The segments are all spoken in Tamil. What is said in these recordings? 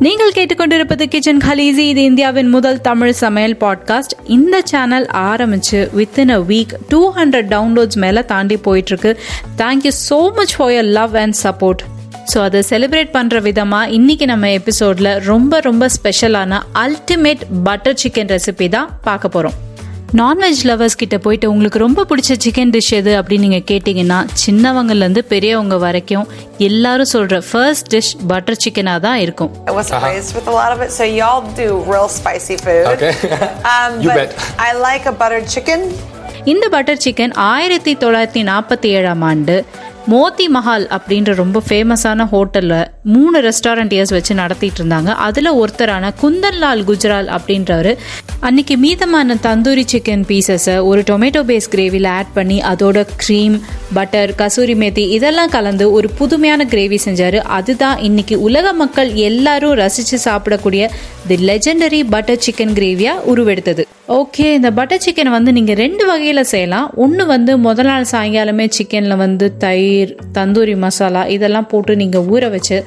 நீங்கள் கேட்டுக்கொண்டிருப்பது கிச்சன் கலீசி இது இந்தியாவின் முதல் தமிழ் சமையல் பாட்காஸ்ட் இந்த சேனல் ஆரம்பிச்சு within a week two hundred downloads மேலே தாண்டி போயிட்டு இருக்கு thank you so much for your love and support so அதை செலிப்ரேட் பண்ணுற விதமாக இன்னைக்கு நம்ம எபிசோடில் ரொம்ப ரொம்ப ஸ்பெஷலான அல்டிமேட் பட்டர் சிக்கன் ரெசிபி தான் பார்க்க போகிறோம் நான்வெஜ் லவர்ஸ் கிட்ட போயிட்டு உங்களுக்கு ரொம்ப பிடிச்ச சிக்கன் டிஷ் எது அப்படின்னு நீங்கள் கேட்டிங்கன்னா சின்னவங்கலேருந்து பெரியவங்க வரைக்கும் எல்லாரும் சொல்கிற ஃபர்ஸ்ட் டிஷ் pட்டர் சிக்கனாக தான் இருக்கும் I wasn't raised with a lot of it, so y'all do real spicy food. Okay. Um, You but bet. I like a buttered chicken. இந்த பட்டர் சிக்கன் ஆயிரத்தி தொள்ளாயிரத்தி நாற்பத்தி ஏழாம் ஆண்டு மோத்தி மஹால் அப்படின்ற ரொம்ப ஃபேமஸான ஹோட்டலில் மூணு ரெஸ்டாரண்ட் இயர்ஸ் வச்சு நடத்திட்டு இருந்தாங்க. அதில் ஒருத்தரான குந்தன்லால் குஜ்ரால் அப்படின்றவர் அன்னைக்கு மீதமான தந்தூரி சிக்கன் பீசஸை ஒரு டொமேட்டோ பேஸ் கிரேவியில் ஆட் பண்ணி அதோட க்ரீம் பட்டர் கசூரி மேத்தி இதெல்லாம் கலந்து ஒரு புதுமையான கிரேவி செஞ்சார். அதுதான் இன்னைக்கு உலக மக்கள் எல்லாரும் ரசித்து சாப்பிடக்கூடிய தி லெஜெண்டரி பட்டர் சிக்கன் கிரேவியாக உருவெடுத்தது. ஓகே இந்த பட்டர் சிக்கனை வந்து நீங்கள் ரெண்டு வகையில் செய்யலாம். ஒன்று வந்து முதல் நாள் சாயங்காலமே சிக்கனில் வந்து தயிர் தந்தூரி மசாலா இதெல்லாம் போட்டு நீங்கள் ஊற வச்சு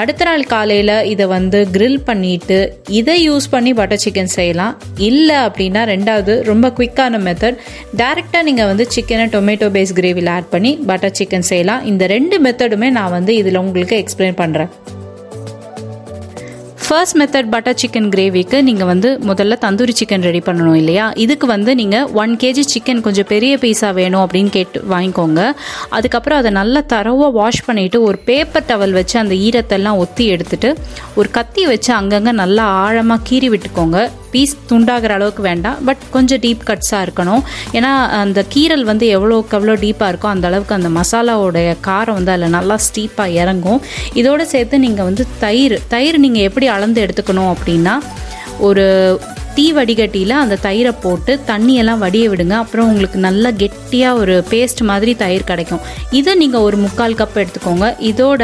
அடுத்த நாள் காலையில் இதை வந்து கிரில் பண்ணிட்டு இதை யூஸ் பண்ணி பட்டர் சிக்கன் செய்யலாம். இல்லை அப்படின்னா ரெண்டாவது ரொம்ப குயிக்கான மெத்தட் டைரெக்டாக நீங்கள் வந்து சிக்கனை டொமேட்டோ பேஸ் கிரேவியில் ஆட் பண்ணி பட்டர் சிக்கன் செய்யலாம். இந்த ரெண்டு மெத்தடுமே நான் வந்து இதில் உங்களுக்கு எக்ஸ்பிளைன் பண்ணுறேன் ஃபர்ஸ்ட் மெத்தட் பட்டர் சிக்கன் கிரேவிக்கு நீங்கள் வந்து முதல்ல தந்தூரி சிக்கன் ரெடி பண்ணணும் இல்லையா? இதுக்கு வந்து நீங்கள் ஒன் கேஜி சிக்கன் கொஞ்சம் பெரிய பீஸாக வேணும் அப்படின்னு கேட்டு வாங்கிக்கோங்க. அதுக்கப்புறம் அதை நல்லா தரவாக வாஷ் பண்ணிவிட்டு ஒரு பேப்பர் டவல் வச்சு அந்த ஈரத்தெல்லாம் ஒத்தி எடுத்துட்டு ஒரு கத்தி வச்சு அங்கங்கே நல்லா ஆழமாக கீறி விட்டுக்கோங்க. பீஸ் துண்டாகிற அளவுக்கு வேண்டாம். பட் கொஞ்சம் டீப் கட்ஸாக இருக்கணும். ஏன்னா அந்த கீரல் வந்து எவ்வளோக்கு எவ்வளோ டீப்பாக இருக்கோ அந்த அளவுக்கு அந்த மசாலாவோடைய காரம் வந்து அதில் நல்லா ஸ்டீப்பாக இறங்கும். இதோடு சேர்த்து நீங்கள் வந்து தயிர் தயிர் நீங்கள் எப்படி அளந்து எடுத்துக்கணும் அப்படின்னா ஒரு டீ வடிகட்டியில் அந்த தயிரை போட்டு தண்ணியெல்லாம் வடிய விடுங்க. அப்புறம் உங்களுக்கு நல்லா கெட்டியாக ஒரு பேஸ்ட் மாதிரி தயிர் கிடைக்கும். இதை நீங்கள் ஒரு முக்கால் கப் எடுத்துக்கோங்க. இதோட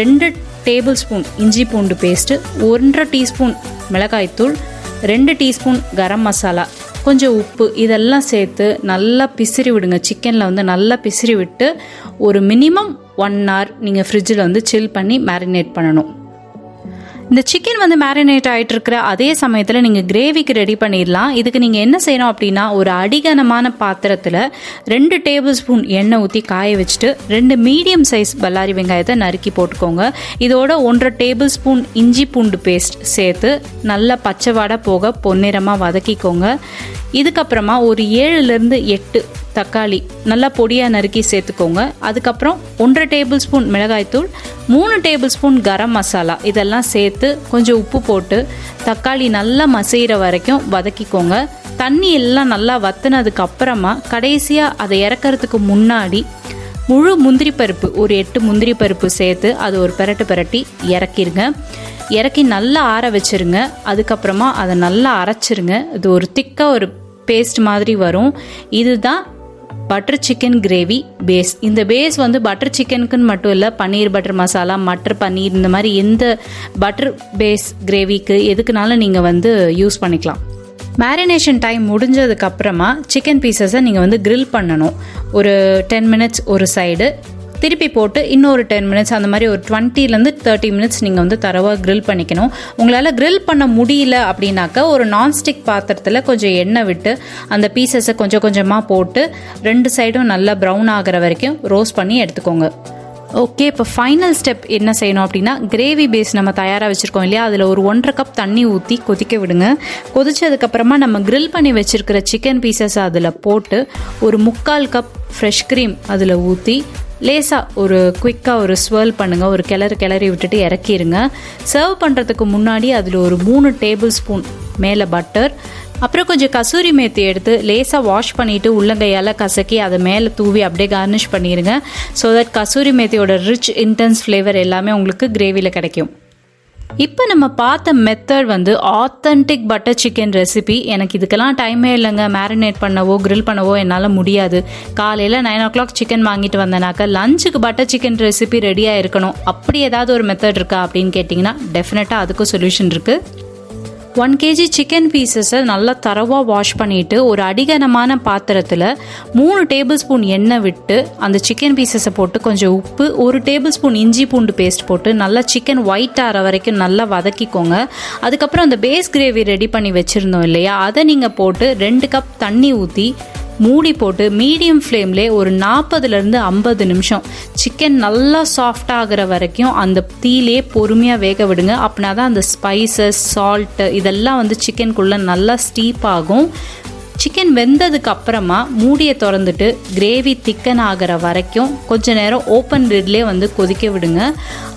ரெண்டு டேபிள் ஸ்பூன் இஞ்சி பூண்டு பேஸ்ட்டு ஒன்றரை டீஸ்பூன் மிளகாய்த்தூள் ரெண்டு டீஸ்பூன் கரம் மசாலா கொஞ்சம் உப்பு இதெல்லாம் சேர்த்து நல்லா பிசிறி விடுங்க. சிக்கனில் வந்து நல்லா பிசிறி விட்டு ஒரு மினிமம் ஒன் ஹவர் நீங்கள் ஃப்ரிட்ஜில் வந்து சில் பண்ணி மேரினேட் பண்ணணும். இந்த சிக்கன் வந்து மேரினேட் ஆகிட்டு இருக்கிற அதே சமயத்தில் நீங்கள் கிரேவிக்கு ரெடி பண்ணிடலாம். இதுக்கு நீங்கள் என்ன செய்யணும் அப்படின்னா ஒரு அடிகனமான பாத்திரத்தில் ரெண்டு டேபிள் ஸ்பூன் எண்ணெய் ஊற்றி காய வச்சுட்டு ரெண்டு மீடியம் சைஸ் பல்லாரி வெங்காயத்தை நறுக்கி போட்டுக்கோங்க. இதோட ஒன்றரை டேபிள் ஸ்பூன் இஞ்சி பூண்டு பேஸ்ட் சேர்த்து நல்லா பச்சை வாடை போக பொன்னிறமாக வதக்கிக்கோங்க. இதுக்கப்புறமா ஒரு ஏழுலேருந்து எட்டு தக்காளி நல்லா பொடியாக நறுக்கி சேர்த்துக்கோங்க. அதுக்கப்புறம் ஒன்றரை டேபிள் ஸ்பூன் மிளகாய்த்தூள் மூணு டேபிள் ஸ்பூன் கரம் மசாலா இதெல்லாம் சேர்த்து கொஞ்சம் உப்பு போட்டு தக்காளி நல்லா மசைகிற வரைக்கும் வதக்கிக்கோங்க. தண்ணி எல்லாம் நல்லா வத்துனதுக்கு அப்புறமா கடைசியாக அதை இறக்கறதுக்கு முன்னாடி முழு முந்திரி பருப்பு ஒரு எட்டு முந்திரி பருப்பு சேர்த்து அது ஒரு பெரட்டு பெரட்டி இறக்கிருங்க. இறக்கி நல்லா ஆற வச்சிருங்க. அதுக்கப்புறமா அதை நல்லா அரைச்சிருங்க. இது ஒரு திக்காக ஒரு பேஸ்ட் மாதிரி வரும். இதுதான் பட்டர் சிக்கன் கிரேவி பேஸ் இந்த பேஸ் வந்து பட்டர் சிக்கனுக்குன்னு மட்டும் இல்லை பன்னீர் பட்டர் மசாலா மட்டர் பன்னீர் இந்த மாதிரி எந்த பட்டர் பேஸ் கிரேவிக்கு எதுக்குனாலும் நீங்கள் வந்து யூஸ் பண்ணிக்கலாம். மேரினேஷன் டைம் முடிஞ்சதுக்கப்புறமா சிக்கன் பீசஸை நீங்கள் வந்து க்ரில் பண்ணணும். ஒரு டென் மினிட்ஸ் ஒரு சைடு திருப்பி போட்டு இன்னொரு டென் மினிட்ஸ் அந்த மாதிரி ஒரு டுவெண்ட்டிலேருந்து தேர்ட்டி மினிட்ஸ் நீங்கள் வந்து தரவாக க்ரில் பண்ணிக்கணும். உங்களால் க்ரில் பண்ண முடியல அப்படின்னாக்கா ஒரு நான்ஸ்டிக் பாத்திரத்தில் கொஞ்சம் எண்ணெய் விட்டு அந்த பீசஸை கொஞ்சம் கொஞ்சமாக போட்டு ரெண்டு சைடும் நல்லா ப்ரௌன் ஆகிற வரைக்கும் ரோஸ்ட் பண்ணி எடுத்துக்கோங்க. ஓகே இப்போ ஃபைனல் ஸ்டெப் என்ன செய்யணும் அப்படின்னா கிரேவி பேஸ் நம்ம தயாராக வச்சுருக்கோம் இல்லையா? அதில் ஒரு ஒன்றரை கப் தண்ணி ஊற்றி கொதிக்க விடுங்க. கொதிச்சதுக்கப்புறமா நம்ம க்ரில் பண்ணி வச்சுருக்கிற சிக்கன் பீசஸ் அதில் போட்டு ஒரு முக்கால் கப் ஃப்ரெஷ் க்ரீம் அதில் ஊற்றி லேசாக ஒரு குயிக்காக ஒரு ஸ்வர்ல் பண்ணுங்கள் ஒரு கிளறு கிளறி விட்டுட்டு இறக்கிருங்க. சர்வ் பண்ணுறதுக்கு முன்னாடி அதில் ஒரு மூணு டேபிள் ஸ்பூன் மேலே பட்டர் அப்புறம் கொஞ்சம் கசூரி மேத்தி எடுத்து லேசாக வாஷ் பண்ணிவிட்டு உள்ளங்கையால் கசக்கி அதை மேலே தூவி அப்படியே கார்னிஷ் பண்ணிடுங்க ஸோ தட் கசூரி மேத்தியோட ரிச் இன்டென்ஸ் ஃப்ளேவர் எல்லாமே உங்களுக்கு கிரேவியில் கிடைக்கும். இப்போ நம்ம பார்த்த மெத்தட் வந்து ஆத்தென்டிக் பட்டர் சிக்கன் ரெசிபி எனக்கு இதுக்கெல்லாம் டைமே இல்லைங்க. மேரினேட் பண்ணவோ கிரில் பண்ணவோ என்னால் முடியாது. காலையில் நைன் ஓ கிளாக் சிக்கன் வாங்கிட்டு வந்தேனாக்கா லஞ்சுக்கு பட்டர் சிக்கன் ரெசிபி ரெடியாக இருக்கணும். அப்படி ஏதாவது ஒரு மெத்தட் இருக்கா அப்படின்னு கேட்டிங்கன்னா டெஃபினட்டாக அதுக்கும் சொல்யூஷன் இருக்குது ஒன் கேஜி சிக்கன் பீசஸை நல்லா தரவாக வாஷ் பண்ணிட்டு ஒரு அடிகனமான பாத்திரத்தில் மூணு டேபிள் ஸ்பூன் எண்ணெய் விட்டு அந்த சிக்கன் பீசஸை போட்டு கொஞ்சம் உப்பு ஒரு டேபிள் ஸ்பூன் இஞ்சி பூண்டு பேஸ்ட் போட்டு நல்லா சிக்கன் ஒயிட் ஆகிற வரைக்கும் நல்லா வதக்கிக்கோங்க. அதுக்கப்புறம் அந்த பேஸ் கிரேவி ரெடி பண்ணி வச்சுருந்தோம் இல்லையா? அதை நீங்கள் போட்டு ரெண்டு கப் தண்ணி ஊற்றி மூடி போட்டு மீடியம் ஃப்ளேம்லே ஒரு நாற்பதுலேருந்து ஐம்பது நிமிஷம். சிக்கன் நல்லா சாஃப்ட் ஆகிற வரைக்கும் அந்த தீலே பொறுமையாக வேக விடுங்க. அப்படின்னா தான் அந்த ஸ்பைசஸ் சால்ட்டு இதெல்லாம் வந்து சிக்கனுக்குள்ளே நல்லா ஸ்டீப் ஆகும். சிக்கன் வெந்ததுக்கு அப்புறமா மூடியை திறந்துட்டு கிரேவி திக்கன் ஆகிற வரைக்கும் கொஞ்ச நேரம் ஓப்பன் லிட்லேயே வந்து கொதிக்க விடுங்க.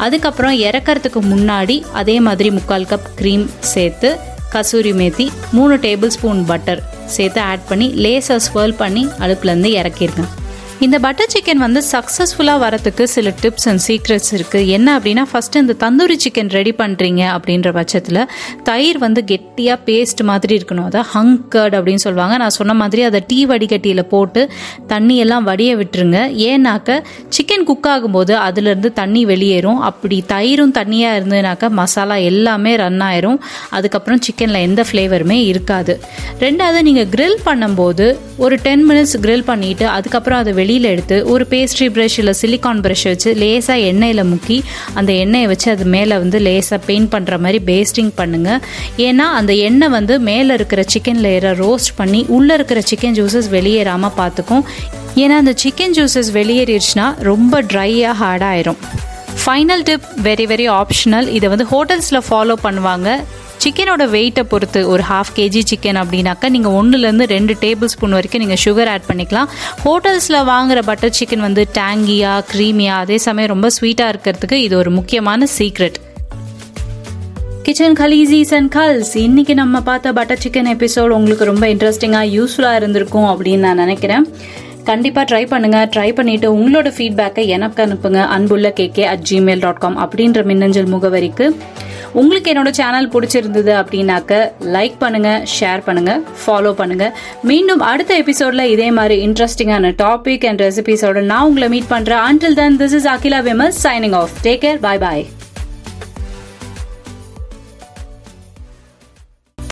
அதுக்கப்புறம் இறக்கறதுக்கு முன்னாடி அதே மாதிரி முக்கால் கப் க்ரீம் சேர்த்து கசூரி மேத்தி மூணு டேபிள் ஸ்பூன் பட்டர் சேர்த்து ஆட் பண்ணி லேசாக ஸ்வர்ல் பண்ணி அடுப்புலேருந்து இறக்கிருங்க. இந்த பட்டர் சிக்கன் வந்து சக்ஸஸ்ஃபுல்லாக வரத்துக்கு சில டிப்ஸ் அண்ட் சீக்ரெட்ஸ் இருக்குது என்ன அப்படின்னா ஃபஸ்ட்டு இந்த தந்தூரி சிக்கன் ரெடி பண்ணுறீங்க அப்படின்ற பட்சத்தில் தயிர் வந்து கெட்டியாக பேஸ்ட் மாதிரி இருக்கணும். அதை ஹங்கர்ட் அப்படின்னு சொல்லுவாங்க. நான் சொன்ன மாதிரி அதை டீ வடிகட்டியில் போட்டு தண்ணியெல்லாம் வடிய விட்டுருங்க. ஏன்னாக்க சிக்கன் குக் ஆகும்போது அதுலேருந்து தண்ணி வெளியேறும். அப்படி தயிரும் தண்ணியாக இருந்ததுனாக்கா மசாலா எல்லாமே ரன் ஆயிரும். அதுக்கப்புறம் சிக்கனில் எந்த ஃப்ளேவருமே இருக்காது. ரெண்டாவது நீங்கள் க்ரில் பண்ணும்போது ஒரு டென் மினிட்ஸ் க்ரில் பண்ணிவிட்டு அதுக்கப்புறம் அதை வெளியில் எடுத்து ஒரு பேஸ்ட்ரி ப்ரஷ் இல்லை சிலிக்கான் ப்ரஷ் வச்சு லேசாக எண்ணெயில் முக்கி அந்த எண்ணெயை வச்சு அது மேலே வந்து லேசாக பெயிண்ட் பண்ணுற மாதிரி பேஸ்டிங் பண்ணுங்கள் ஏன்னா அந்த எண்ணெய் வந்து மேலே இருக்கிற சிக்கன் லேயரை ரோஸ்ட் பண்ணி உள்ளே இருக்கிற சிக்கன் ஜூஸஸ் வெளியேறாமல் பார்த்துக்கும் ஏன்னா அந்த சிக்கன் ஜூஸஸ் வெளியேறிடுச்சுன்னா ரொம்ப ட்ரையாக ஹார்டாயிரும் final tip very very optional இதை வந்து ஹோட்டல்ஸில் ஃபாலோ பண்ணுவாங்க. சிக்கனோட வெயிட்டை பொறுத்து ஒரு ஹாஃப் கேஜி சிக்கன் அப்படின்னாக்கா நீங்கள் ஒன்றுலேருந்து ரெண்டு டேபிள் ஸ்பூன் வரைக்கும் நீங்கள் சுகர் ஆட் பண்ணிக்கலாம். ஹோட்டல்ஸில் வாங்குற பட்டர் சிக்கன் வந்து டேங்கியாக க்ரீமியாக அதே சமயம் ரொம்ப ஸ்வீட்டாக இருக்கிறதுக்கு இது ஒரு முக்கியமான secret kitchen khaleesis and gals இன்னைக்கு நம்ம பார்த்த பட்டர் சிக்கன் எபிசோட் உங்களுக்கு ரொம்ப இன்ட்ரெஸ்டிங்காக யூஸ்ஃபுல்லாக இருந்திருக்கும் அப்படின்னு நான் நினைக்கிறேன். கண்டிப்பாக ட்ரை பண்ணுங்க. ட்ரை பண்ணிட்டு உங்களோட ஃபீட்பேக்கை எனக்கு அனுப்புங்க. அன்புள்ள KK at Gmail dot com அப்படின்ற மின்னஞ்சல் முகவரிக்கு. உங்களுக்கு என்னோட சேனல் பிடிச்சிருந்தது அப்படின்னாக்க லைக் பண்ணுங்க ஷேர் பண்ணுங்க ஃபாலோ பண்ணுங்க. மீண்டும் அடுத்த எபிசோட்ல இதே மாதிரி இன்ட்ரெஸ்டிங்கான டாபிக் அண்ட் ரெசிபிஸோட நான் உங்களை மீட் பண்றேன். Until then this is Akila Vimal signing off take care bye bye